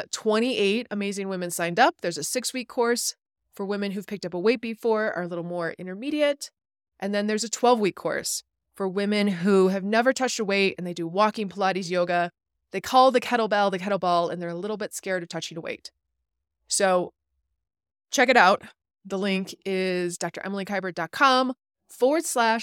Uh, 28 amazing women signed up. There's a six week course for women who've picked up a weight before, are a little more intermediate. And then there's a 12 week course for women who have never touched a weight and they do walking, Pilates, yoga. They call the kettlebell the kettleball, and they're a little bit scared of touching a weight. So check it out. The link is dremilykiberd.com forward slash